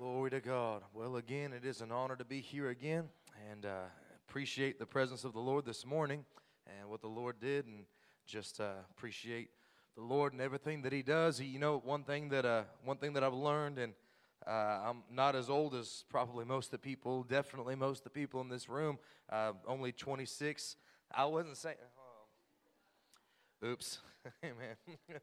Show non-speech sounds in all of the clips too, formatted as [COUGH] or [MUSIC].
Glory to God. Well, again, it is an honor to be here again and uh, appreciate the presence of the Lord this morning and what the Lord did and just uh, appreciate the Lord and everything that He does. He, you know, one thing that uh, one thing that I've learned, and uh, I'm not as old as probably most of the people, definitely most of the people in this room. Uh, only 26. I wasn't saying. Oh. Oops. [LAUGHS] Amen. [LAUGHS]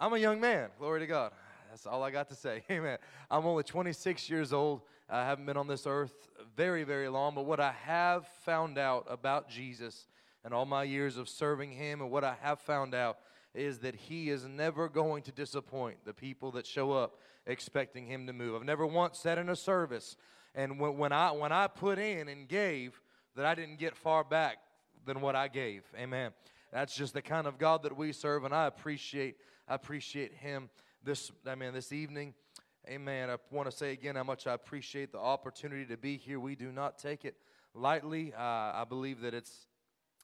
I'm a young man. Glory to God. That's all I got to say. [LAUGHS] Amen. I'm only 26 years old. I haven't been on this earth very, very long, but what I have found out about Jesus and all my years of serving Him, and what I have found out is that He is never going to disappoint the people that show up expecting Him to move. I've never once sat in a service, and when, when I when I put in and gave, that I didn't get far back than what I gave. Amen. That's just the kind of God that we serve, and I appreciate I appreciate Him this, I mean, this evening. Amen. I want to say again how much I appreciate the opportunity to be here. We do not take it lightly. Uh, I believe that it's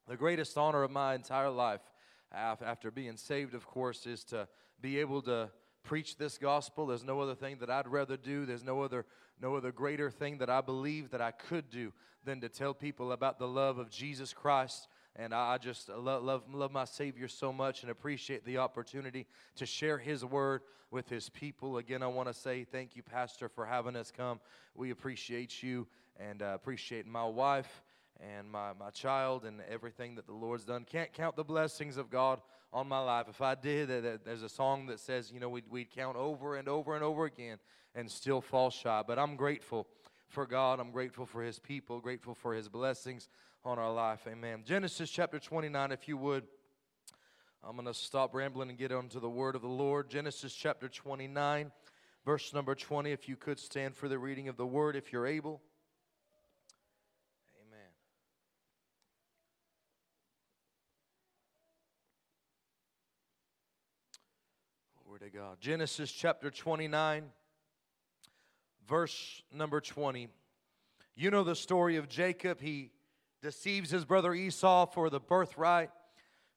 the greatest honor of my entire life, after being saved, of course, is to be able to preach this gospel. There's no other thing that I'd rather do. There's no other no other greater thing that I believe that I could do than to tell people about the love of Jesus Christ and I just love, love, love my Savior so much and appreciate the opportunity to share His word with His people. Again, I want to say thank you, Pastor, for having us come. We appreciate you and uh, appreciate my wife and my, my child and everything that the Lord's done. Can't count the blessings of God on my life. If I did, there's a song that says, you know, we'd, we'd count over and over and over again and still fall shy. But I'm grateful for God. I'm grateful for His people, grateful for His blessings on our life. Amen. Genesis chapter 29, if you would. I'm going to stop rambling and get onto the word of the Lord. Genesis chapter 29, verse number 20. If you could stand for the reading of the word, if you're able. Amen. To God. Genesis chapter 29, verse number 20. You know the story of Jacob. He deceives his brother Esau for the birthright,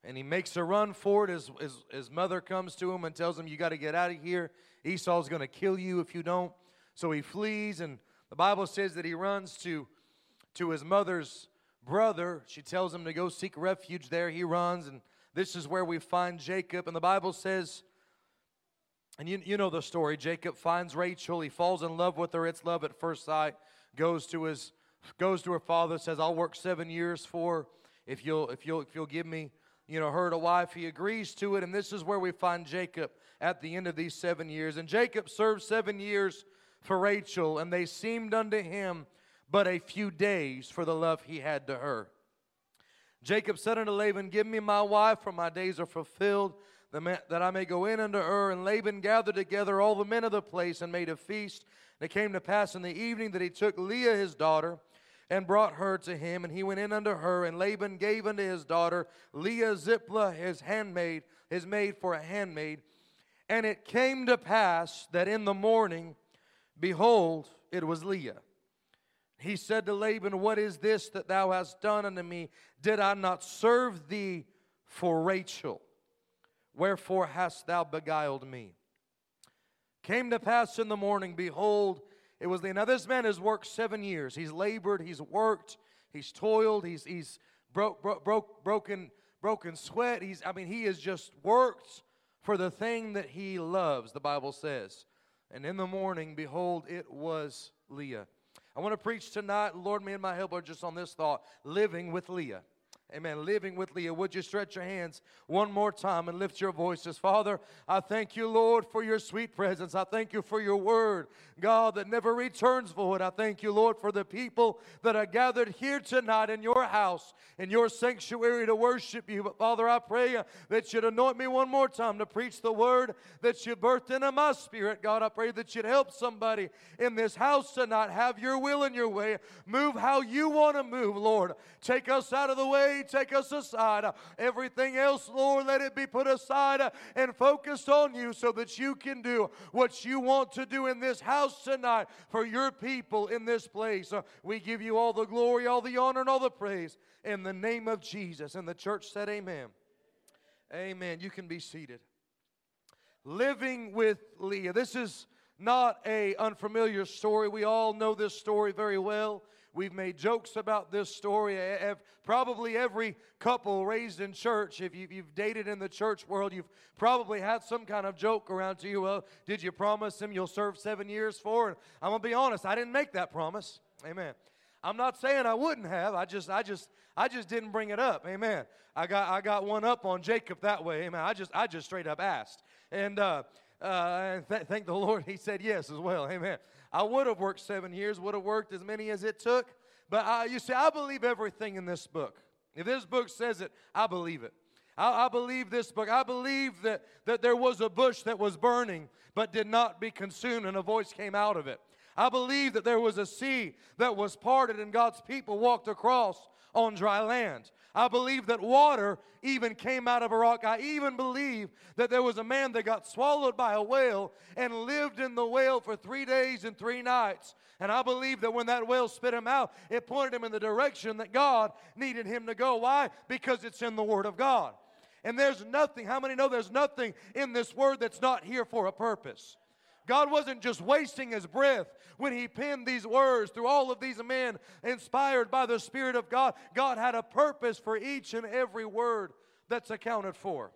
and he makes a run for it. His, his, his mother comes to him and tells him, You got to get out of here. Esau's going to kill you if you don't. So he flees, and the Bible says that he runs to, to his mother's brother. She tells him to go seek refuge there. He runs, and this is where we find Jacob. And the Bible says, and you, you know the story Jacob finds Rachel. He falls in love with her. It's love at first sight. Goes to his goes to her father, says, I'll work seven years for if you'll if you'll if you'll give me, you know, her to wife. He agrees to it, and this is where we find Jacob at the end of these seven years. And Jacob served seven years for Rachel, and they seemed unto him but a few days for the love he had to her. Jacob said unto Laban, Give me my wife, for my days are fulfilled, that I may go in unto her. And Laban gathered together all the men of the place and made a feast. And it came to pass in the evening that he took Leah his daughter and brought her to him, and he went in unto her, and Laban gave unto his daughter Leah Zilpah, his handmaid, his maid for a handmaid. And it came to pass that in the morning, behold, it was Leah. He said to Laban, What is this that thou hast done unto me? Did I not serve thee for Rachel? Wherefore hast thou beguiled me? Came to pass in the morning, behold, it was the now this man has worked seven years. He's labored, he's worked, he's toiled, he's he's broke broke, broke broken broken sweat. He's I mean he has just worked for the thing that he loves, the Bible says. And in the morning, behold, it was Leah. I want to preach tonight. Lord, me and my help are just on this thought living with Leah. Amen. Living with Leah. Would you stretch your hands one more time and lift your voices? Father, I thank you, Lord, for your sweet presence. I thank you for your word, God, that never returns void. I thank you, Lord, for the people that are gathered here tonight in your house, in your sanctuary to worship you. But Father, I pray that you'd anoint me one more time to preach the word that you birthed into my spirit. God, I pray that you'd help somebody in this house tonight have your will and your way. Move how you want to move, Lord. Take us out of the way take us aside. Everything else, Lord, let it be put aside and focused on you so that you can do what you want to do in this house tonight for your people in this place. We give you all the glory, all the honor, and all the praise in the name of Jesus. And the church said, Amen. Amen. You can be seated. Living with Leah. This is not a unfamiliar story. We all know this story very well. We've made jokes about this story. Probably every couple raised in church, if you've dated in the church world, you've probably had some kind of joke around to you. Well, did you promise him you'll serve seven years for? And I'm gonna be honest, I didn't make that promise. Amen. I'm not saying I wouldn't have. I just, I just, I just didn't bring it up. Amen. I got, I got one up on Jacob that way. Amen. I just, I just straight up asked, and uh, uh, th- thank the Lord, He said yes as well. Amen. I would have worked seven years, would have worked as many as it took. But I, you see, I believe everything in this book. If this book says it, I believe it. I, I, believe this book. I believe that, that there was a bush that was burning but did not be consumed, and a voice came out of it. I believe that there was a sea that was parted, and God's people walked across on dry land. I believe that water even came out of a rock. I even believe that there was a man that got swallowed by a whale and lived in the whale for three days and three nights. And I believe that when that whale spit him out, it pointed him in the direction that God needed him to go. Why? Because it's in the Word of God. And there's nothing, how many know there's nothing in this Word that's not here for a purpose? God wasn't just wasting his breath when he penned these words through all of these men inspired by the Spirit of God. God had a purpose for each and every word that's accounted for.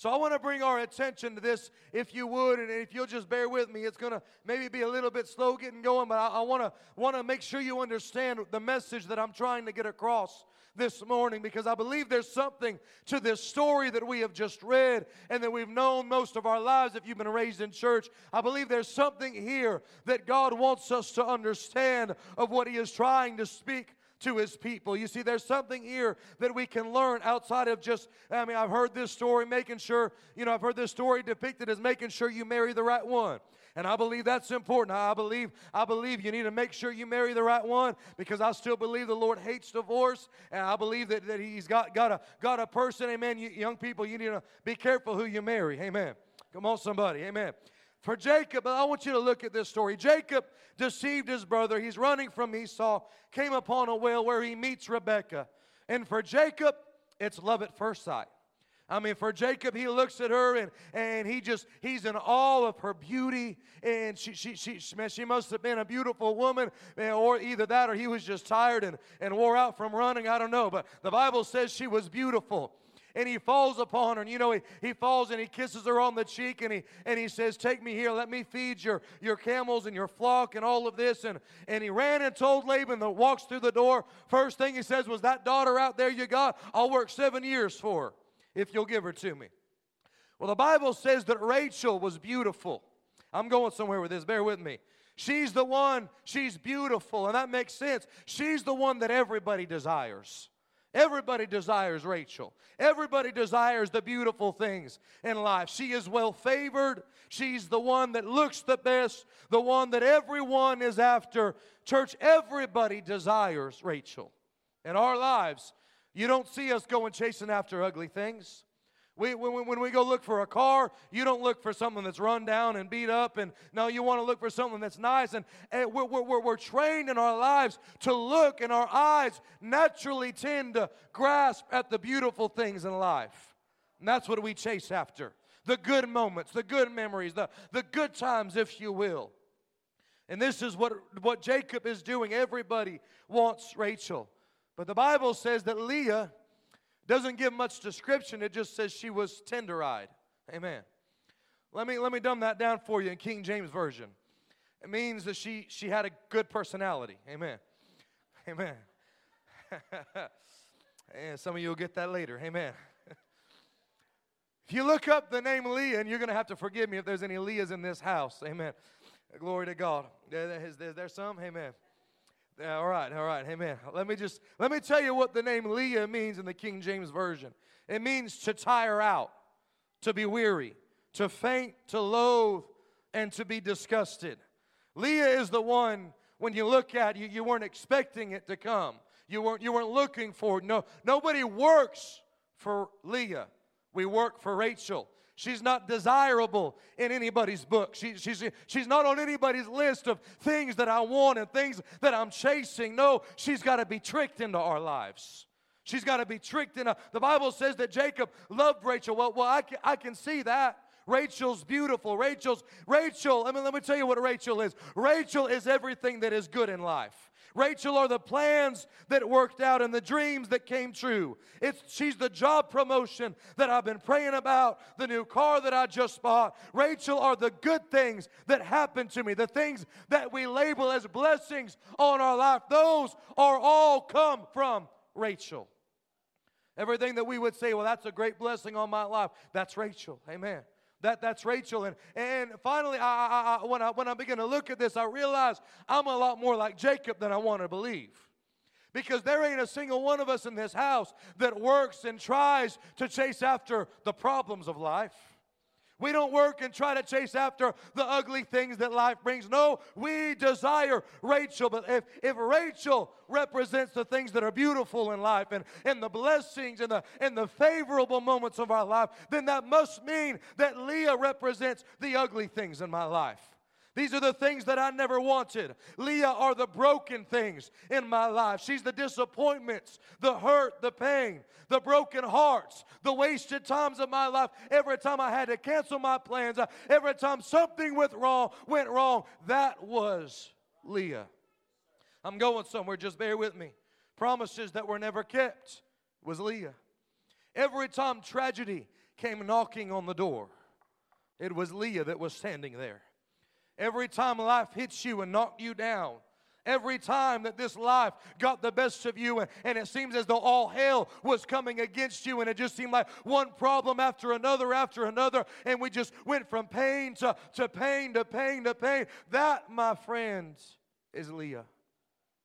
So I want to bring our attention to this, if you would, and if you'll just bear with me, it's going to maybe be a little bit slow getting going, but I, I want to want to make sure you understand the message that I'm trying to get across this morning because I believe there's something to this story that we have just read and that we've known most of our lives if you've been raised in church. I believe there's something here that God wants us to understand of what He is trying to speak to his people. You see, there's something here that we can learn outside of just, I mean, I've heard this story, making sure, you know, I've heard this story depicted as making sure you marry the right one. And I believe that's important. I believe, I believe you need to make sure you marry the right one because I still believe the Lord hates divorce. And I believe that, that He's got, got, a, got a person, amen. You, young people, you need to be careful who you marry. Amen. Come on, somebody. Amen. For Jacob, I want you to look at this story. Jacob deceived his brother. He's running from Esau, came upon a well where he meets Rebekah. And for Jacob, it's love at first sight. I mean, for Jacob, he looks at her and, and he just, he's in awe of her beauty. And she, she, she, she must have been a beautiful woman, eh, or either that or he was just tired and, and wore out from running. I don't know. But the Bible says she was beautiful and he falls upon her and you know he, he falls and he kisses her on the cheek and he and he says take me here let me feed your your camels and your flock and all of this and and he ran and told laban that walks through the door first thing he says was that daughter out there you got i'll work seven years for her if you'll give her to me. Well, the Bible says that Rachel was beautiful. I'm going somewhere with this, bear with me. She's the one, she's beautiful, and that makes sense. She's the one that everybody desires. Everybody desires Rachel. Everybody desires the beautiful things in life. She is well favored. She's the one that looks the best, the one that everyone is after. Church, everybody desires Rachel. In our lives, you don't see us going chasing after ugly things. We, when, when we go look for a car, you don't look for something that's run down and beat up. And no, you want to look for something that's nice. And, and we're, we're, we're trained in our lives to look, and our eyes naturally tend to grasp at the beautiful things in life. And that's what we chase after the good moments, the good memories, the, the good times, if you will. And this is what, what Jacob is doing. Everybody wants Rachel. But the Bible says that Leah doesn't give much description, it just says she was tender eyed. Amen. Let me, let me dumb that down for you in King James Version. It means that she, she had a good personality. Amen. Amen. [LAUGHS] and some of you will get that later. Amen. [LAUGHS] if you look up the name Leah, and you're going to have to forgive me if there's any Leahs in this house. Amen. Glory to God. There, there, there some? Amen. Yeah, all right, all right. Amen. Let me just let me tell you what the name Leah means in the King James Version. It means to tire out, to be weary, to faint, to loathe, and to be disgusted. Leah is the one when you look at you, you weren't expecting it to come. You weren't you weren't looking for it. No, nobody works for Leah. We work for Rachel. She's not desirable in anybody's book. She, she's, she's not on anybody's list of things that I want and things that I'm chasing. No, she's got to be tricked into our lives. She's got to be tricked into. The Bible says that Jacob loved Rachel. Well, well I, can, I can see that. Rachel's beautiful. Rachel's Rachel. I mean, let me tell you what Rachel is. Rachel is everything that is good in life. Rachel are the plans that worked out and the dreams that came true. It's, she's the job promotion that I've been praying about, the new car that I just bought. Rachel are the good things that happened to me, the things that we label as blessings on our life. Those are all come from Rachel. Everything that we would say, well, that's a great blessing on my life, that's Rachel. Amen. That, that's Rachel. And, and finally, I, I, I, when, I, when I begin to look at this, I realize I'm a lot more like Jacob than I want to believe. Because there ain't a single one of us in this house that works and tries to chase after the problems of life. We don't work and try to chase after the ugly things that life brings. No, we desire Rachel. But if, if Rachel represents the things that are beautiful in life and, and the blessings and the, and the favorable moments of our life, then that must mean that Leah represents the ugly things in my life. These are the things that I never wanted. Leah are the broken things in my life. She's the disappointments, the hurt, the pain, the broken hearts, the wasted times of my life. Every time I had to cancel my plans, uh, every time something went wrong, went wrong, that was Leah. I'm going somewhere, just bear with me. Promises that were never kept was Leah. Every time tragedy came knocking on the door, it was Leah that was standing there. Every time life hits you and knocked you down, every time that this life got the best of you and, and, it seems as though all hell was coming against you and it just seemed like one problem after another after another and we just went from pain to, to pain to pain to pain. That my friends is leah.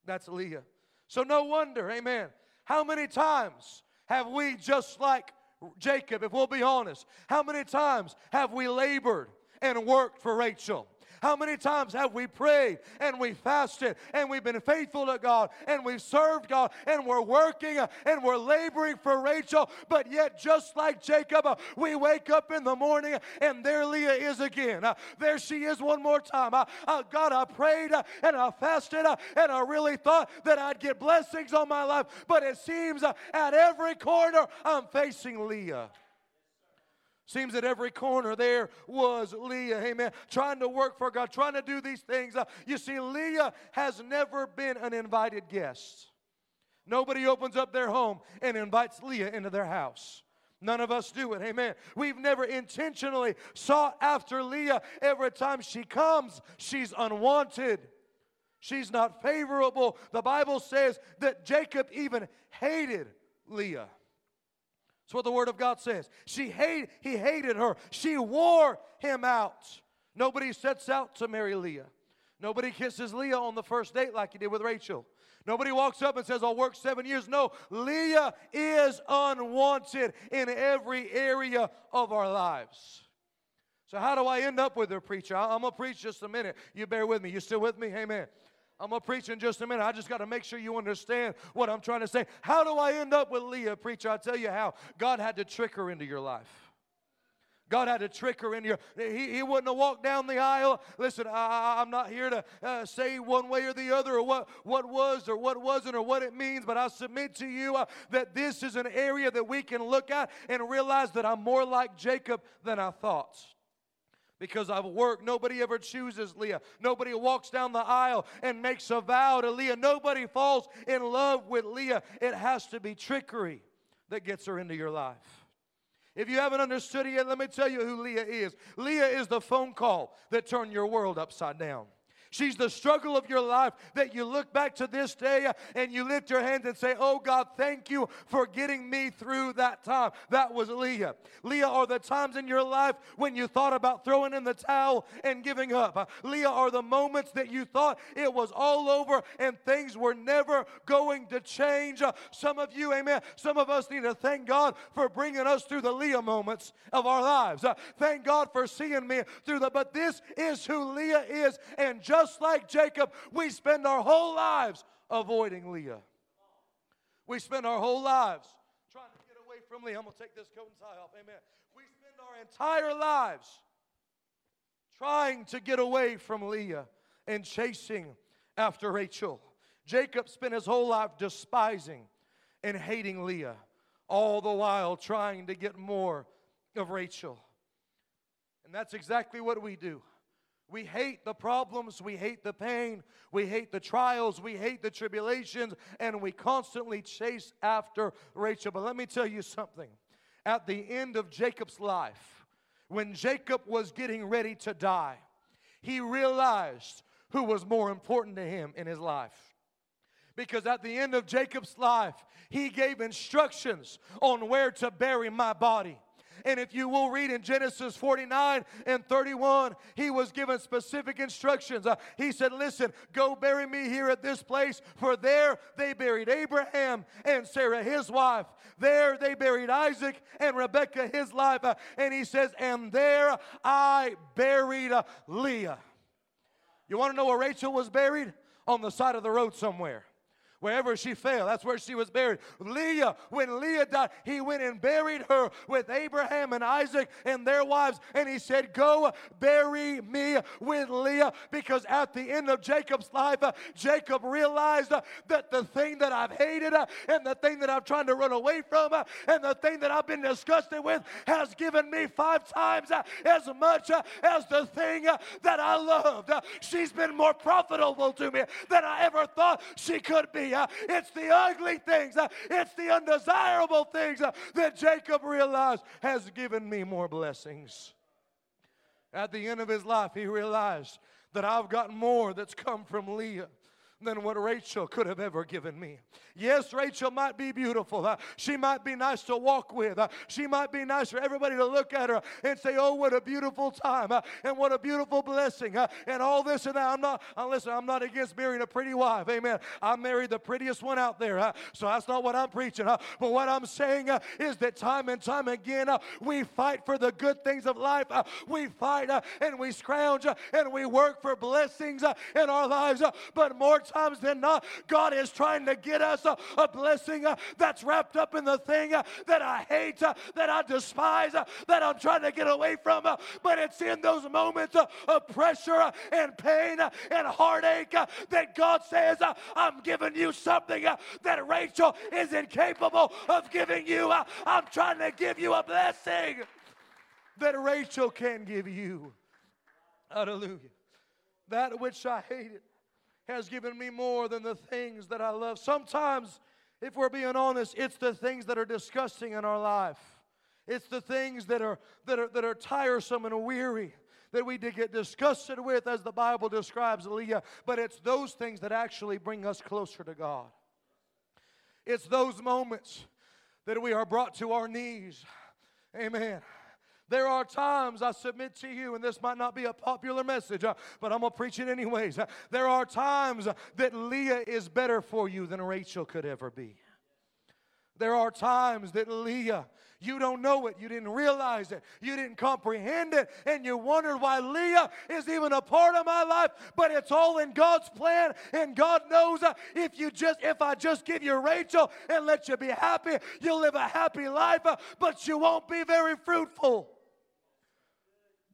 That's leah. So no wonder amen. How many times have we just like jacob if we'll be honest how many times have we labored and worked for rachel how many times have we prayed and we fasted and we've been faithful to God and we've served God and we're working and we're laboring for Rachel, but yet, just like Jacob, uh, we wake up in the morning and there Leah is again. Uh, there she is one more time. Uh, God, I prayed and I fasted and I really thought that I'd get blessings on my life, but it seems at every corner I'm facing Leah. Seems that every corner there was Leah, amen, trying to work for God, trying to do these things. Uh, you see, Leah has never been an invited guest. Nobody opens up their home and invites Leah into their house. None of us do it, amen. We've never intentionally sought after Leah. Every time she comes, she's unwanted. She's not favorable. The Bible says that Jacob even hated Leah. That's what the Word of God says. She hate, he hated her. She wore him out. Nobody sets out to marry Leah. Nobody kisses Leah on the first date like he did with Rachel. Nobody walks up and says, I'll work seven years. No, Leah is unwanted in every area of our lives. So, how do I end up with her, preacher? I'm going to preach just a minute. You bear with me. You still with me? Amen. I'm going to preach in just a minute. I just got to make sure you understand what I'm trying to say. How do I end up with Leah, preacher? I'll tell you how. God had to trick her into your life. God had to trick her into your. He, he wouldn't have walked down the aisle. Listen, I, am not here to uh, say one way or the other or what, what was or what wasn't or what it means, but I submit to you uh, that this is an area that we can look at and realize that I'm more like Jacob than I thought because I've worked. Nobody ever chooses Leah. Nobody walks down the aisle and makes a vow to Leah. Nobody falls in love with Leah. It has to be trickery that gets her into your life. If you haven't understood it yet, let me tell you who Leah is. Leah is the phone call that turned your world upside down. She's the struggle of your life that you look back to this day and you lift your hands and say, Oh God, thank you for getting me through that time. That was Leah. Leah are the times in your life when you thought about throwing in the towel and giving up. Leah are the moments that you thought it was all over and things were never going to change. Some of you, amen, some of us need to thank God for bringing us through the Leah moments of our lives. Thank God for seeing me through the, but this is who Leah is and just just like Jacob, we spend our whole lives avoiding Leah. We spend our whole lives trying to get away from Leah. I'm going to take this coat and tie off. Amen. We spend our entire lives trying to get away from Leah and chasing after Rachel. Jacob spent his whole life despising and hating Leah, all the while trying to get more of Rachel. And that's exactly what we do. We hate the problems, we hate the pain, we hate the trials, we hate the tribulations, and we constantly chase after Rachel. But let me tell you something. At the end of Jacob's life, when Jacob was getting ready to die, he realized who was more important to him in his life. Because at the end of Jacob's life, he gave instructions on where to bury my body. And if you will read in Genesis 49 and 31, he was given specific instructions. Uh, he said, Listen, go bury me here at this place, for there they buried Abraham and Sarah, his wife. There they buried Isaac and Rebekah, his wife. Uh, and he says, And there I buried uh, Leah. You want to know where Rachel was buried? On the side of the road somewhere. Wherever she fell, that's where she was buried. Leah, when Leah died, he went and buried her with Abraham and Isaac and their wives. And he said, Go bury me with Leah. Because at the end of Jacob's life, uh, Jacob realized uh, that the thing that I've hated uh, and the thing that I've tried to run away from and the thing that I've been disgusted with has given me five times as much as the thing that I loved. she's been more profitable to me than I ever thought she could be. Uh, it's the ugly things, uh, it's the undesirable things uh, that Jacob realized has given me more blessings. At the end of his life, he realized that I've got more that's come from Leah than what Rachel could have ever given me. Yes, Rachel might be beautiful. Uh, she might be nice to walk with. Uh, she might be nice for everybody to look at her and say, Oh, what a beautiful time uh, and what a beautiful blessing uh, and all this and that. I'm not, uh, listen, I'm not against marrying a pretty wife. Amen. I married the prettiest one out there. Uh, so that's not what I'm preaching. but what I'm saying is that time and time again, we fight for the good things of life. we fight and we scrounge and we work for blessings in our lives. but more times than not, God is trying to get us a, a blessing uh, that's wrapped up in the thing uh, that I hate, uh, that I despise, uh, that I'm trying to get away from. Uh, but it's in those moments uh, of pressure and pain and heartache that God says, I'm giving you something that Rachel is incapable of giving you. I'm trying to give you a blessing that Rachel can give you. Hallelujah. That which I hated has given me more than the things that I love. Sometimes, if we're being honest, it's the things that are disgusting in our life. It's the things that are, that are, that are tiresome and weary that we did get disgusted with, as the Bible describes Leah. But it's those things that actually bring us closer to God. It's those moments that we are brought to our knees. Amen. There are times I submit to you, and this might not be a popular message, uh, but I'm going to preach it anyways. Uh, there are times that Leah is better for you than Rachel could ever be. There are times that Leah, you don't know it, you didn't realize it, you didn't comprehend it, and you wondered why Leah is even a part of my life. But it's all in God's plan, and God knows uh, if you just if I just give you Rachel and let you be happy, you'll live a happy life, but you won't be very fruitful.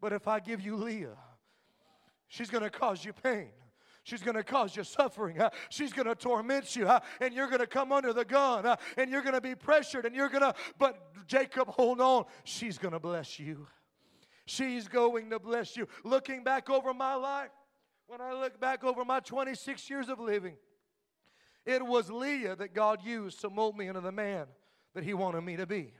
But if I give you Leah, she's going to cause you pain. She's going to cause you suffering. She's going to torment you. And you're going to come under the gun. And you're going to be pressured. And you're going to, but Jacob, hold on. She's going to bless you. She's going to bless you. Looking back over my life, when I look back over my 26 years of living, it was Leah that God used to mold me into the man that He wanted me to be.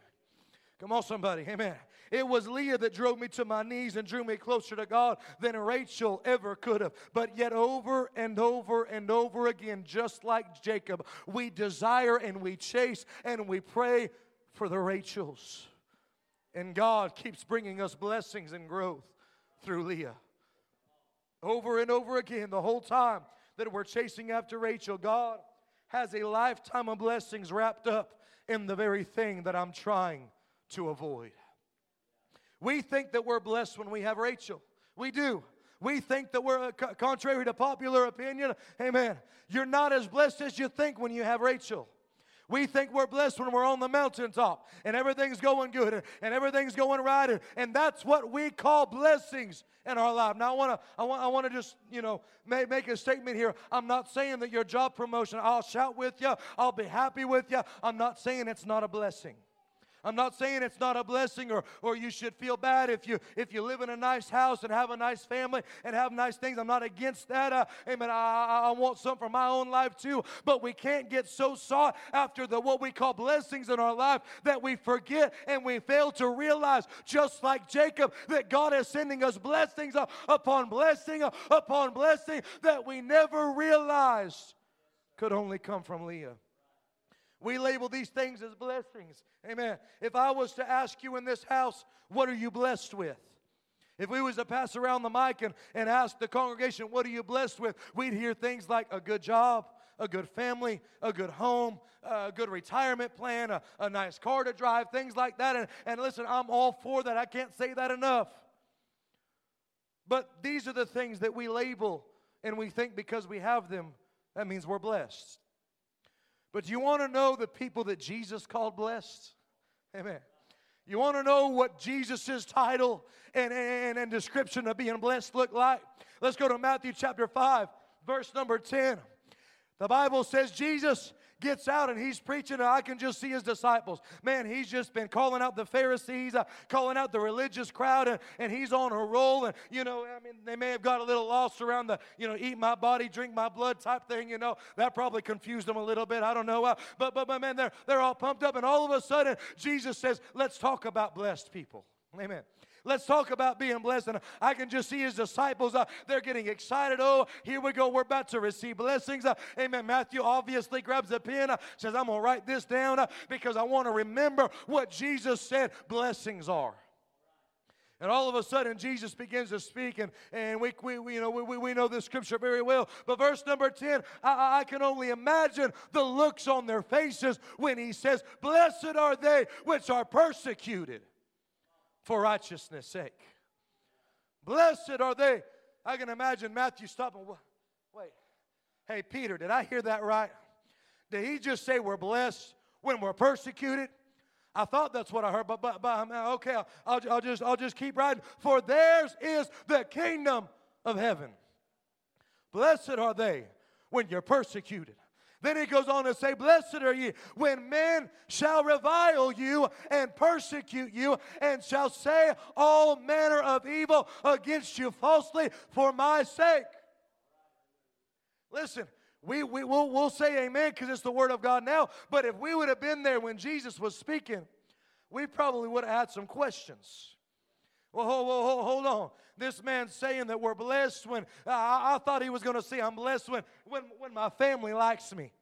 Come on, somebody. Amen. It was Leah that drove me to my knees and drew me closer to God than Rachel ever could have. But yet, over and over and over again, just like Jacob, we desire and we chase and we pray for the Rachels. And God keeps bringing us blessings and growth through Leah. Over and over again, the whole time that we're chasing after Rachel, God has a lifetime of blessings wrapped up in the very thing that I'm trying to avoid. We think that we're blessed when we have Rachel. We do. We think that we're, uh, contrary to popular opinion, amen. You're not as blessed as you think when you have Rachel. We think we're blessed when we're on the mountaintop and everything's going good and everything's going right. And that's what we call blessings in our life. Now, I want to I want, I want to just, you know, make, make a statement here. I'm not saying that your job promotion, I'll shout with you, I'll be happy with you. I'm not saying it's not a blessing. I'm not saying it's not a blessing or, or you should feel bad if you if you live in a nice house and have a nice family and have nice things. I'm not against that. Uh, amen. I, I want something for my own life too. But we can't get so sought after the what we call blessings in our life that we forget and we fail to realize, just like Jacob, that God is sending us blessings upon blessing upon blessing that we never realized could only come from Leah. We label these things as blessings. Amen. If I was to ask you in this house, what are you blessed with? If we was to pass around the mic and, and ask the congregation, what are you blessed with? We'd hear things like a good job, a good family, a good home, a good retirement plan, a, a nice car to drive, things like that. And, and listen, I'm all for that. I can't say that enough. But these are the things that we label and we think because we have them, that means we're blessed. But do you want to know the people that Jesus called blessed? Amen. You want to know what Jesus' title and, and, and description of being blessed look like? Let's go to Matthew chapter 5, verse number 10. The Bible says Jesus gets out and he's preaching, and I can just see his disciples. Man, he's just been calling out the Pharisees, uh, calling out the religious crowd, and, and he's on a roll. And, you know, I mean, they may have got a little lost around the, you know, eat my body, drink my blood type thing, you know. That probably confused them a little bit. I don't know. Uh, but, but, but, man, they're, they're all pumped up, and all of a sudden, Jesus says, let's talk about blessed people. Amen. Let's talk about being blessed. And I can just see his disciples, uh, they're getting excited. Oh, here we go. We're about to receive blessings. Uh, amen. Matthew obviously grabs a pen, uh, says, I'm going to write this down uh, because I want to remember what Jesus said blessings are. And all of a sudden, Jesus begins to speak, and, and we, we, we you know, we, we know this scripture very well. But verse number 10, I, I can only imagine the looks on their faces when he says, Blessed are they which are persecuted for righteousness' sake. Blessed are they. I can imagine Matthew stopping. Wait, hey, Peter, did I hear that right? Did he just say we're blessed when we're persecuted? I thought that's what I heard, but, but, but okay, I'll, I'll, just, I'll just keep writing. For theirs is the kingdom of heaven. Blessed are they when you're persecuted. Then he goes on to say, Blessed are ye when men shall revile you and persecute you and shall say all manner of evil against you falsely for my sake. Listen, we, we, we'll, we'll say amen because it's the word of God now. But if we would have been there when Jesus was speaking, we probably would have had some questions. Well, hold, hold, hold on. This man's saying that we're blessed when I, I thought he was going to say, I'm blessed when, when, when my family likes me.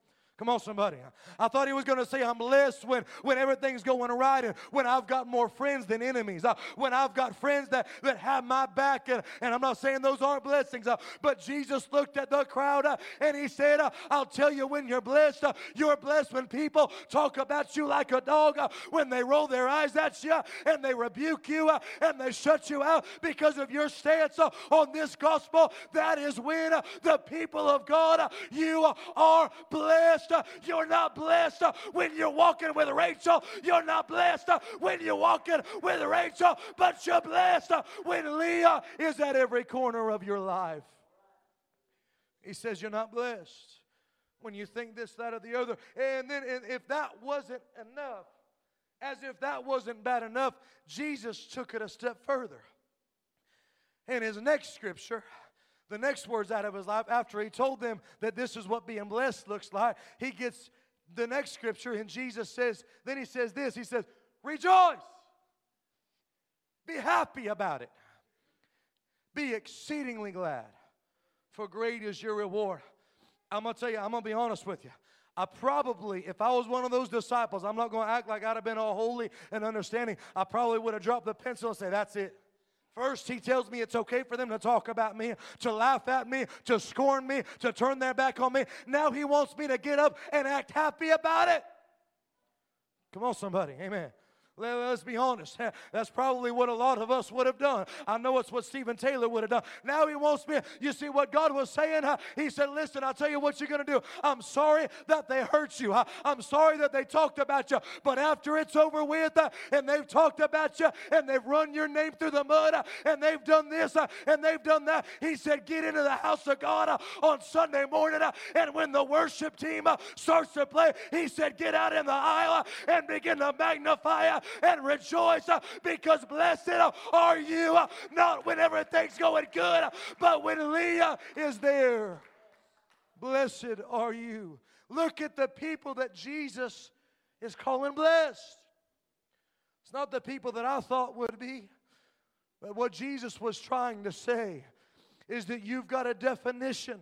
Come on, somebody. I thought he was going to say, I'm blessed when, when everything's going right and when I've got more friends than enemies. Uh, when I've got friends that, that have my back. And, and I'm not saying those aren't blessings, uh, but Jesus looked at the crowd uh, and he said, uh, I'll tell you when you're blessed. Uh, you're blessed when people talk about you like a dog, uh, when they roll their eyes at you and they rebuke you and they shut you out because of your stance on this gospel. That is when the people of God, you are blessed blessed. You're not blessed when you're walking with Rachel. You're not blessed when you're walking with Rachel, but you're blessed when Leah is at every corner of your life. He says you're not blessed when you think this, that, or the other. And then if that wasn't enough, as if that wasn't bad enough, Jesus took it a step further. In his next scripture, the next words out of his life after he told them that this is what being blessed looks like. He gets the next scripture, and Jesus says, then he says this He says, Rejoice, be happy about it, be exceedingly glad, for great is your reward. I'm gonna tell you, I'm gonna be honest with you. I probably, if I was one of those disciples, I'm not going to act like I'd have been all holy and understanding. I probably would have dropped the pencil and say, That's it. First, he tells me it's okay for them to talk about me, to laugh at me, to scorn me, to turn their back on me. Now he wants me to get up and act happy about it. Come on, somebody. Amen. Let's be honest. [LAUGHS] That's probably what a lot of us would have done. I know it's what Stephen Taylor would have done. Now he wants me. You see what God was saying? He said, Listen, I'll tell you what you're going to do. I'm sorry that they hurt you. I'm sorry that they talked about you. But after it's over with uh, and they've talked about you and they've run your name through the mud uh, and they've done this uh, and they've done that, he said, Get into the house of God on Sunday morning. And when the worship team starts to play, he said, Get out in the aisle and begin to magnify and rejoice uh, because blessed uh, are you, uh, not when everything's going good, but when Leah is there. Blessed are you. Look at the people that Jesus is calling blessed. It's not the people that I thought would be, but what Jesus was trying to say is that you've got a definition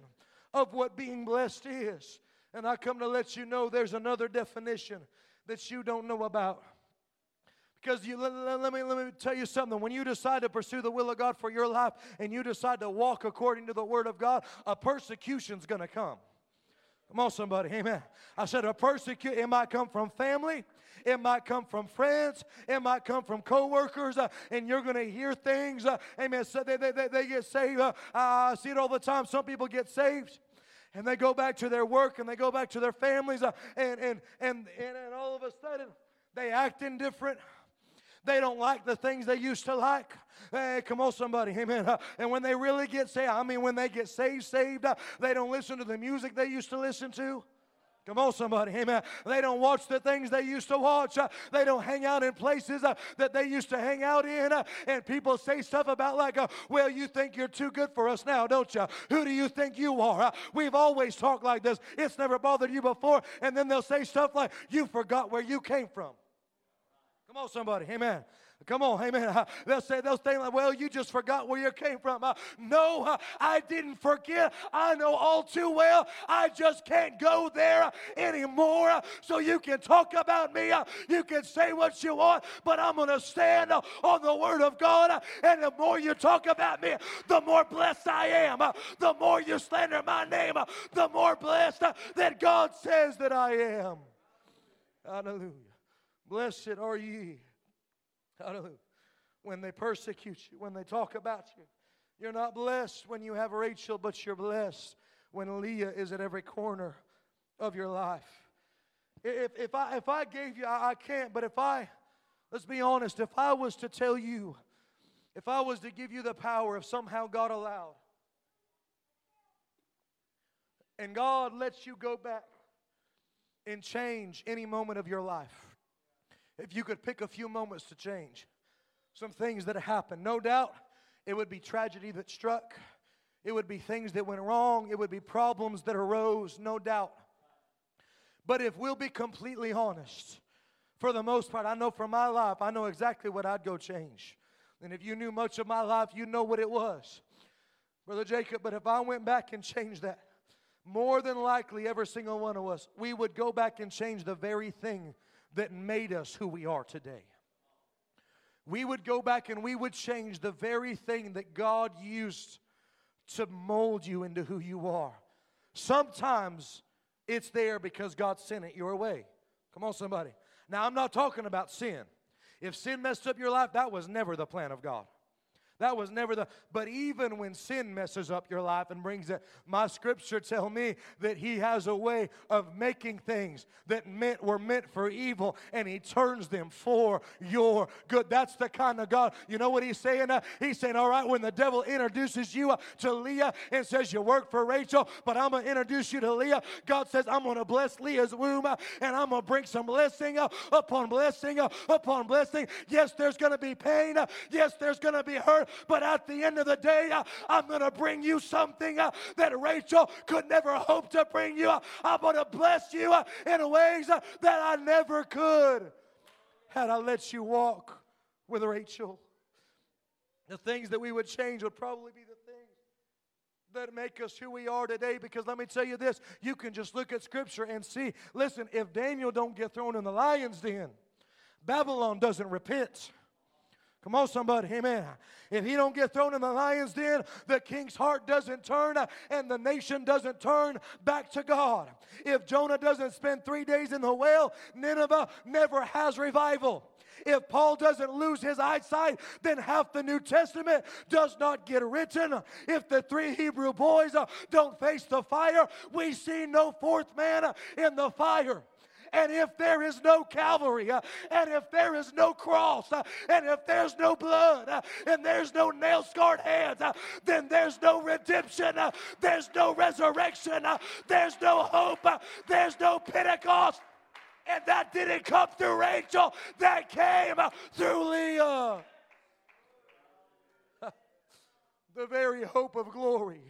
of what being blessed is. And I come to let you know there's another definition that you don't know about. Because you, let, let, me, let me tell you something. When you decide to pursue the will of God for your life and you decide to walk according to the Word of God, a persecution's going to come. Come on, somebody. Amen. I said a persecution, it might come from family. It might come from friends. It might come from coworkers. Uh, and you're going to hear things. Uh, amen. So they, they, they, get saved. Uh, I see it all the time. Some people get saved and they go back to their work and they go back to their families. Uh, and, and, and, and, and all of a sudden, they act indifferent. They don't like the things they used to like. Hey, come on, somebody, amen. [LAUGHS] And when they really get saved, I mean, when they get saved, saved, uh, they don't listen to the music they used to listen to. Come on, somebody, amen. They don't watch the things they used to watch. Uh, they don't hang out in places uh, that they used to hang out in. Uh, and people say stuff about, like, uh, well, you think you're too good for us now, don't you? Who do you think you are? Uh, we've always talked like this. It's never bothered you before. And then they'll say stuff like, you forgot where you came from. Come on, somebody. Amen. Come on, amen. [LAUGHS] They'll say those things like, well, you just forgot where you came from. Uh, no, uh, I didn't forget. I know all too well. I just can't go there anymore. So you can talk about me. Uh, you can say what you want, but I'm going to stand on the word of God. And the more you talk about me, the more blessed I am. The more you slander my name, the more blessed that God says that I am. Hallelujah. Blessed are ye. Hallelujah. When they persecute you, when they talk about you. You're not blessed when you have Rachel, but you're blessed when Leah is at every corner of your life. If, if, I, if I gave you, I, I can't, but if I, let's be honest, if I was to tell you, if I was to give you the power, if somehow God allowed, and God lets you go back and change any moment of your life, if you could pick a few moments to change some things that happened, no doubt it would be tragedy that struck, it would be things that went wrong, it would be problems that arose, no doubt. But if we'll be completely honest, for the most part, I know for my life, I know exactly what I'd go change. And if you knew much of my life, you'd know what it was. Brother Jacob, but if I went back and changed that, more than likely, every single one of us, we would go back and change the very thing that made us who we are today. We would go back and we would change the very thing that God used to mold you into who you are. Sometimes it's there because God sent it your way. Come on, somebody. Now, I'm not talking about sin. If sin messed up your life, that was never the plan of God. That was never the, but even when sin messes up your life and brings it, my scripture tell me that he has a way of making things that meant were meant for evil and he turns them for your good. That's the kind of God. You know what he's saying? Uh, he's saying, all right, when the devil introduces you uh, to Leah and says you work for Rachel, but I'm going to introduce you to Leah, God says, I'm going to bless Leah's womb uh, and I'm going to bring some blessing uh, upon blessing uh, upon blessing. Yes, there's going to be pain. Uh, yes, there's going to be hurt but at the end of the day, uh, I'm going to bring you something uh, that Rachel could never hope to bring you. I'm going to bless you uh, in ways that I never could had I let you walk with Rachel. The things that we would change would probably be the things that make us who we are today because let me tell you this you can just look at scripture and see listen if daniel don't get thrown in the lion's den babylon doesn't repent Come on, somebody, amen. If he don't get thrown in the lion's den, the king's heart doesn't turn and the nation doesn't turn back to God. If Jonah doesn't spend three days in the whale, Nineveh never has revival. If Paul doesn't lose his eyesight, then half the New Testament does not get written. If the three Hebrew boys uh, don't face the fire, we see no fourth man uh, in the fire. And if there is no Calvary, uh, and if there is no cross, uh, and if there's no blood, uh, and there's no nail scarred hands, uh, then there's no redemption, uh, there's no resurrection, uh, there's no hope, there's no Pentecost. And that didn't come through Rachel, that came through Leah. [LAUGHS] the very hope of glory.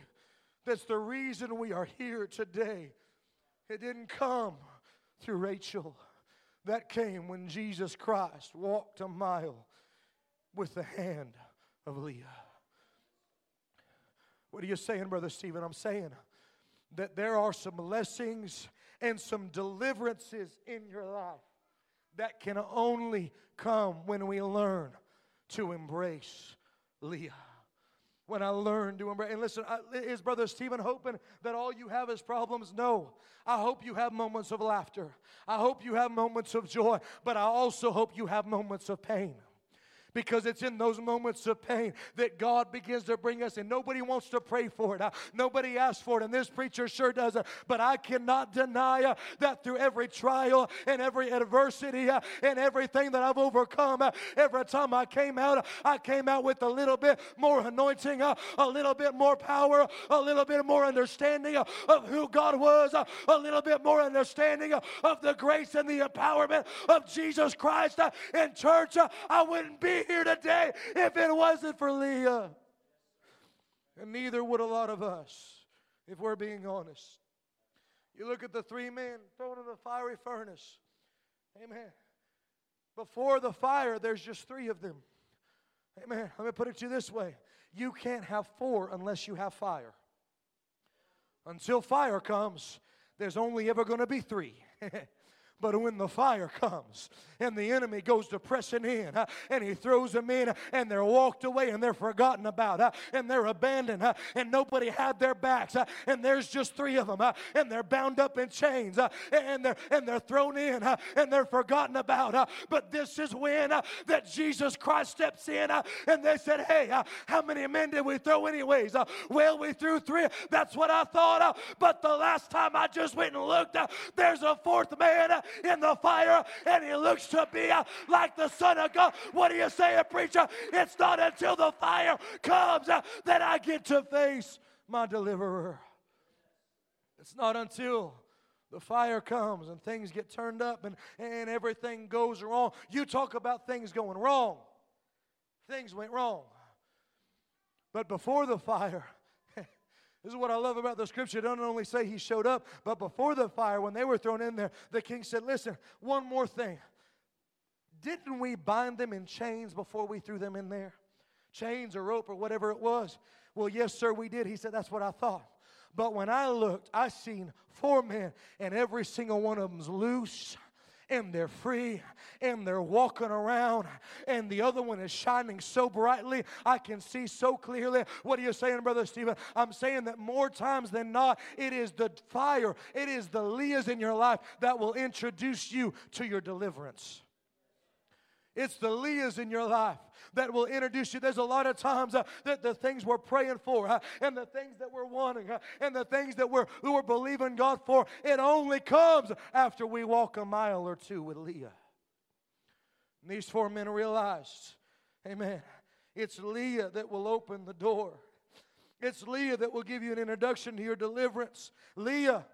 That's the reason we are here today. It didn't come through Rachel. That came when Jesus Christ walked a mile with the hand of Leah. What are you saying, Brother Stephen? I'm saying that there are some blessings and some deliverances in your life that can only come when we learn to embrace Leah. When I learn to embrace, and listen, is Brother Stephen hoping that all you have is problems? No. I hope you have moments of laughter. I hope you have moments of joy, but I also hope you have moments of pain because it's in those moments of pain that God begins to bring us and Nobody wants to pray for it. Nobody asks for it, and this preacher sure doesn't. But I cannot deny uh, that through every trial and every adversity uh, and everything that I've overcome, uh, every time I came out, I came out with a little bit more anointing, a little bit more power, a little bit more understanding of who God was, a little bit more understanding of the grace and the empowerment of Jesus Christ. in church, I wouldn't be here today if it wasn't for Leah. And neither would a lot of us, if we're being honest. You look at the three men thrown in the fiery furnace. Amen. Before the fire, there's just three of them. Amen. Let me put it to you this way you can't have four unless you have fire. Until fire comes, there's only ever going to be three. [LAUGHS] But when the fire comes and the enemy goes to pressing in uh, and he throws them in and they're walked away and they're forgotten about uh, and they're abandoned uh, and nobody had their backs uh, and there's just three of them uh, and they're bound up in chains uh, and they're and they're thrown in and they're forgotten about. but this is when that Jesus Christ steps in and they said, "Hey, how many men did we throw anyways?" well, we threw three. That's what I thought. but the last time I just went and looked, there's a fourth man in the fire and he looks to be uh, like the Son of God. What are you saying, preacher? It's not until the fire comes uh, that I get to face my deliverer. It's not until the fire comes and things get turned up and, and everything goes wrong. You talk about things going wrong. Things went wrong. But before the fire, this is what I love about the scripture. It doesn't only say he showed up, but before the fire, when they were thrown in there, the king said, Listen, one more thing. Didn't we bind them in chains before we threw them in there? Chains or rope or whatever it was. Well, yes, sir, we did. He said, That's what I thought. But when I looked, I seen four men, and every single one of them's loose and they're free and they're walking around and the other one is shining so brightly I can see so clearly. What are you saying, Brother Stephen? I'm saying that more times than not, it is the fire, it is the Leahs in your life that will introduce you to your deliverance. It's the Leahs in your life that will introduce you. There's a lot of times uh, that the things we're praying for uh, and the things that we're wanting uh, and the things that we're, we're believing God for, it only comes after we walk a mile or two with Leah. And these four men realized, amen, it's Leah that will open the door. It's Leah that will give you an introduction to your deliverance. Leah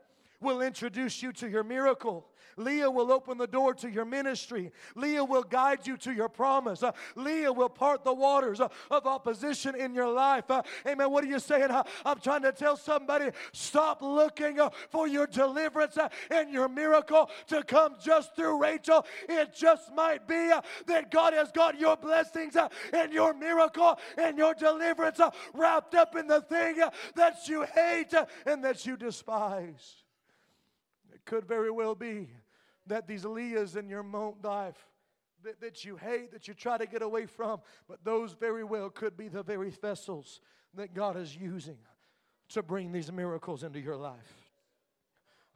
will introduce you to your miracle. Leah will open the door to your ministry. Leah will guide you to your promise. Uh, Leah will part the waters uh, of opposition in your life. Uh, amen. What are you saying? Uh, I'm trying to tell somebody stop looking uh, for your deliverance uh, and your miracle to come just through Rachel. It just might be that God has got your blessings and your miracle and your deliverance wrapped up in the thing that you hate and that you despise could very well be that these Leahs in your life that, that you hate, that you try to get away from, but those very well could be the very vessels that God is using to bring these miracles into your life.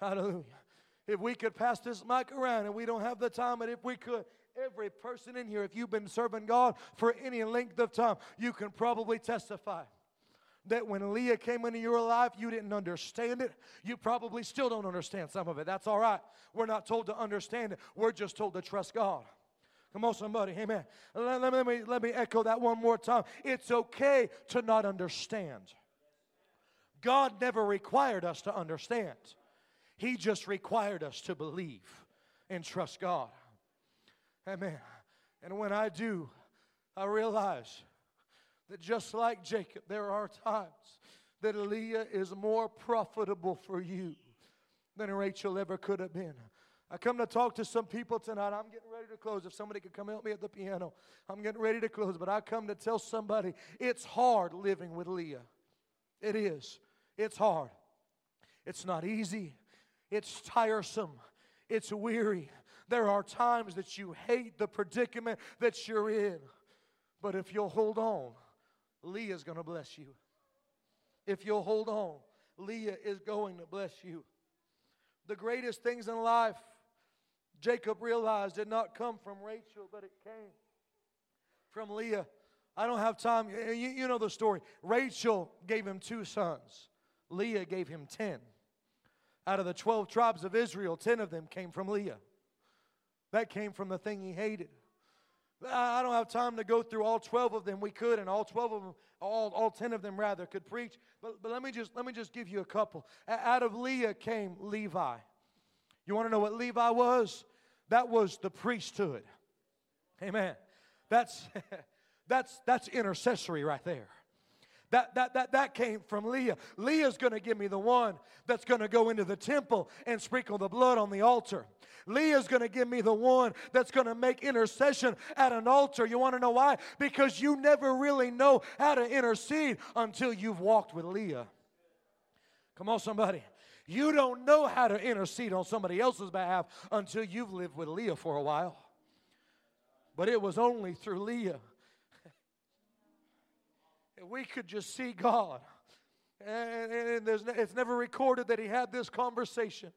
Hallelujah. If we could pass this mic around and we don't have the time, but if we could, every person in here, if you've been serving God for any length of time, you can probably testify that when Leah came into your life, you didn't understand it. You probably still don't understand some of it. That's all right. We're not told to understand it, we're just told to trust God. Come on, somebody. Amen. Let, let, me, let me echo that one more time. It's okay to not understand. God never required us to understand, He just required us to believe. and trust God. Amen. And when I do, I realize that just like Jacob, there are times that Leah is more profitable for you than Rachel ever could have been. I come to talk to some people tonight. I'm getting ready to close. If somebody could come help me at the piano, I'm getting ready to close. But I come to tell somebody it's hard living with Leah. It is. It's hard. It's not easy. It's tiresome. It's weary. There are times that you hate the predicament that you're in. But if you'll hold on, Leah's going to bless you. If you'll hold on, Leah is going to bless you. The greatest things in life, Jacob realized, did not come from Rachel, but it came from Leah. I don't have time. You, you know the story. Rachel gave him two sons, Leah gave him ten. Out of the 12 tribes of Israel, 10 of them came from Leah. That came from the thing he hated. I don't have time to go through all 12 of them. We could, and all 12 of them, all, all 10 of them rather, could preach. But, but let, me just, let me just give you a couple. Out of Leah came Levi. You want to know what Levi was? That was the priesthood. Amen. That's, [LAUGHS] that's, that's intercessory right there. That, that, that, that came from Leah. Leah's going to give me the one that's going to go into the temple and sprinkle the blood on the altar. Leah's going to give me the one that's going to make intercession at an altar. You want to know why? Because you never really know how to intercede until you've walked with Leah. Come on, somebody. You don't know how to intercede on somebody else's behalf until you've lived with Leah for a while. But it was only through Leah we could just see God. And, and it's never recorded that he had this conversation.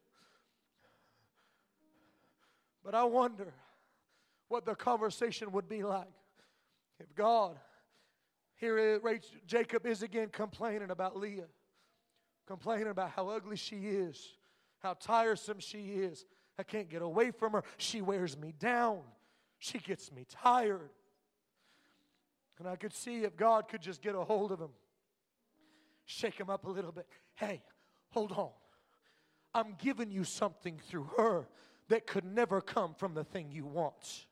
But I wonder what the conversation would be like if God, here Jacob is again complaining about Leah, complaining about how ugly she is, how tiresome she is. I can't get away from her. She wears me down. She gets me tired. And I could see if God could just get a hold of him, shake him up a little bit. Hey, hold on. I'm giving you something through her that could never come from the thing you want.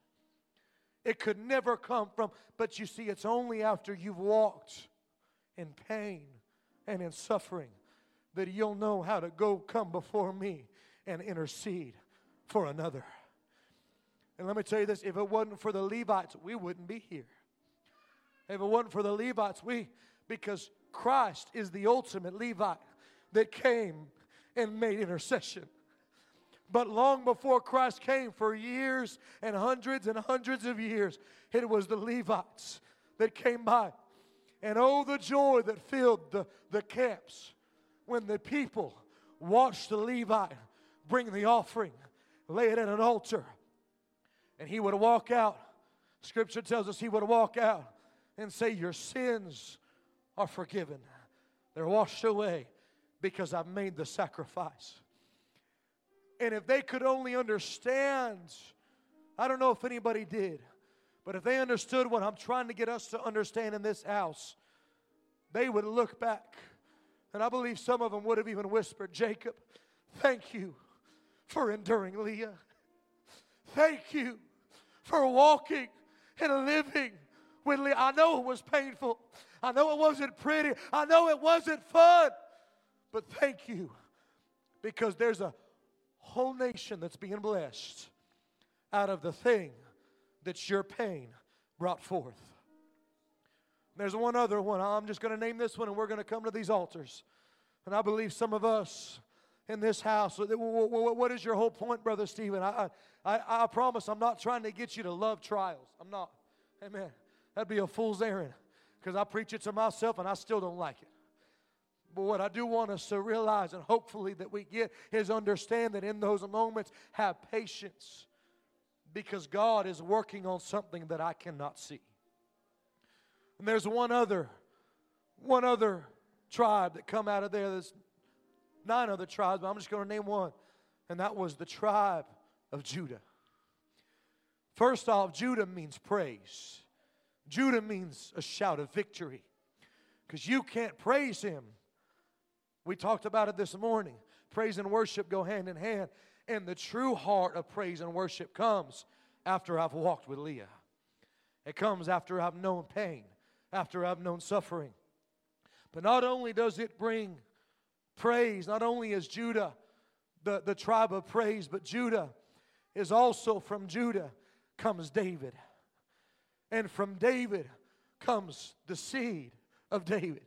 It could never come from, but you see, it's only after you've walked in pain and in suffering that you'll know how to go come before me and intercede for another. And let me tell you this if it wasn't for the Levites, we wouldn't be here. If it wasn't for the Levites, we, because Christ is the ultimate Levite that came and made intercession. But long before Christ came, for years and hundreds and hundreds of years, it was the Levites that came by. And oh, the joy that filled the, the camps when the people watched the Levite bring the offering, lay it at an altar, and he would walk out. Scripture tells us he would walk out and say, Your sins are forgiven. They're washed away because I've made the sacrifice. And if they could only understand, I don't know if anybody did, but if they understood what I'm trying to get us to understand in this house, they would look back. And I believe some of them would have even whispered, Jacob, thank you for enduring Leah. Thank you for walking and living I know it was painful. I know it wasn't pretty. I know it wasn't fun. But thank you because there's a whole nation that's being blessed out of the thing that your pain brought forth. There's one other one. I'm just going to name this one and we're going to come to these altars. And I believe some of us in this house, what is your whole point, Brother Stephen? I, I, I promise I'm not trying to get you to love trials. I'm not. Amen. That'd be a fool's errand because I preach it to myself and I still don't like it. But what I do want us to realize and hopefully that we get is understand that in those moments, have patience because God is working on something that I cannot see. And there's one other, one other tribe that come out of there. There's nine other tribes, but I'm just going to name one. And that was the tribe of Judah. First off, Judah means praise. Judah means a shout of victory because you can't praise him. We talked about it this morning. Praise and worship go hand in hand. And the true heart of praise and worship comes after I've walked with Leah. It comes after I've known pain, after I've known suffering. But not only does it bring praise, not only is Judah the, the tribe of praise, but Judah is also from Judah comes David. And from David comes the seed of David.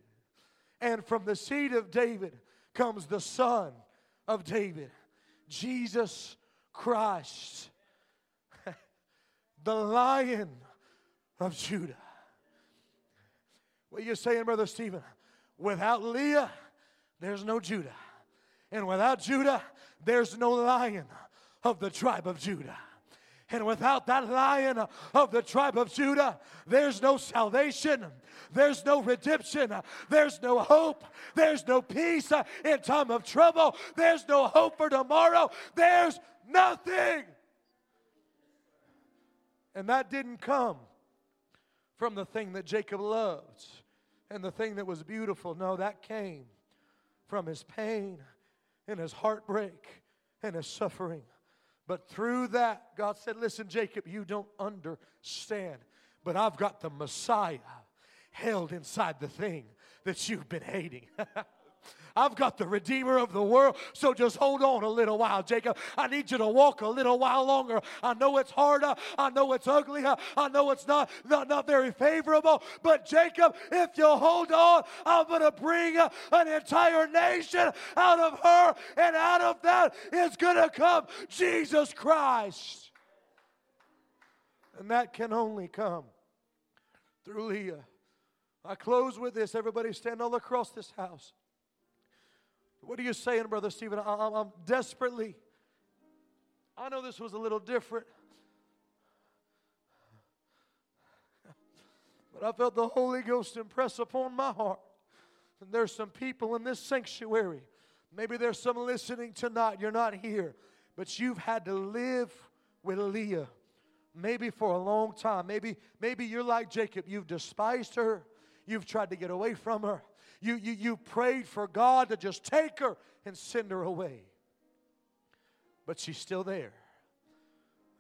And from the seed of David comes the son of David, Jesus Christ, [LAUGHS] the lion of Judah. What you saying, Brother Stephen? Without Leah, there's no Judah. And without Judah, there's no lion of the tribe of Judah. And without that lion of the tribe of Judah, there's no salvation, there's no redemption, there's no hope, there's no peace in time of trouble, there's no hope for tomorrow, there's nothing. And that didn't come from the thing that Jacob loved and the thing that was beautiful. No, that came from his pain and his heartbreak and his suffering. But through that, God said, Listen, Jacob, you don't understand, but I've got the Messiah held inside the thing that you've been hating. [LAUGHS] I've got the Redeemer of the world. So just hold on a little while, Jacob. I need you to walk a little while longer. I know it's hard. I know it's ugly. I know it's not, not, not very favorable. But Jacob, if you hold on, I'm going to bring an entire nation out of her. And out of that is going to come Jesus Christ. And that can only come through Leah. I close with this. Everybody stand all across this house. What are you saying, Brother Stephen? I, am desperately. I know this was a little different. But I felt the Holy Ghost impress upon my heart. And there's some people in this sanctuary. Maybe there's some listening tonight. You're not here. But you've had to live with Leah. Maybe for a long time. Maybe, maybe you're like Jacob. You've despised her. You've tried to get away from her. You, you, you prayed for God to just take her and send her away. But she's still there.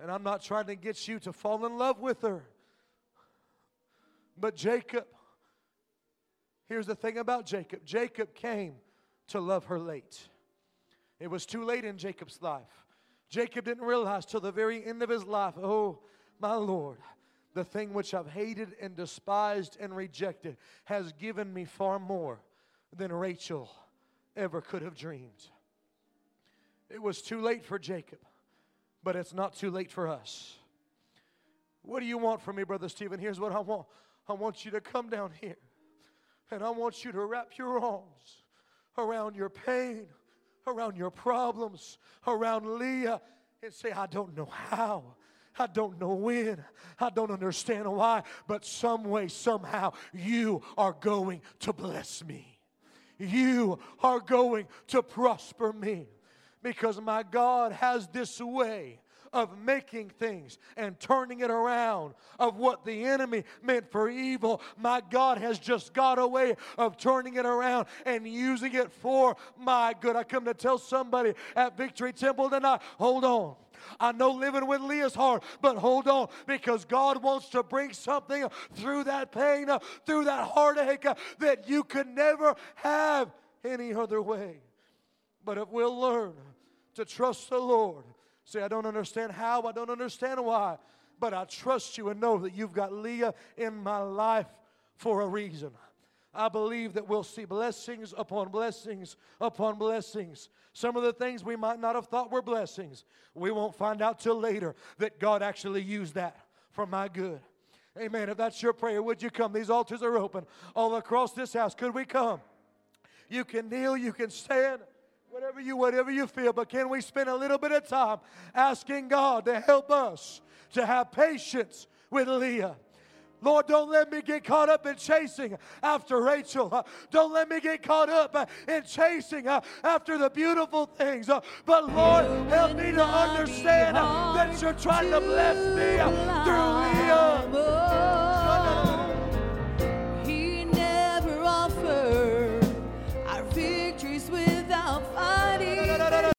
And I'm not trying to get you to fall in love with her. But Jacob, here's the thing about Jacob Jacob came to love her late. It was too late in Jacob's life. Jacob didn't realize till the very end of his life, oh, my Lord, the thing which I've hated and despised and rejected has given me far more than Rachel ever could have dreamed. It was too late for Jacob, but it's not too late for us. What do you want from me, Brother Stephen? Here's what I want I want you to come down here and I want you to wrap your arms around your pain, around your problems, around Leah, and say, I don't know how. I don't know when. I don't understand why, but some way, somehow, you are going to bless me. You are going to prosper me because my God has this way of making things and turning it around of what the enemy meant for evil. My god has just got a way of turning it around and using it for my good. I come to tell somebody at victory temple tonight hold on. I know living with Leah's hard, but hold on because God wants to bring something through that pain, uh, through that heartache uh, that you could never have any other way. But if we'll learn to trust the Lord, say, I don't understand how, I don't understand why, but I trust you and know that you've got Leah in my life for a reason. I believe that we'll see blessings upon blessings upon blessings. Some of the things we might not have thought were blessings, we won't find out till later that God actually used that for my good. Amen. If that's your prayer, would you come? These altars are open all across this house. Could we come? You can kneel, you can stand, whatever you whatever you feel, but can we spend a little bit of time asking God to help us to have patience with Leah? Lord, don't let me get caught up in chasing after Rachel. don't let me get caught up uh, in chasing uh, after the beautiful things. Uh, but Lord, help me to understand that you're trying to bless me through Leah.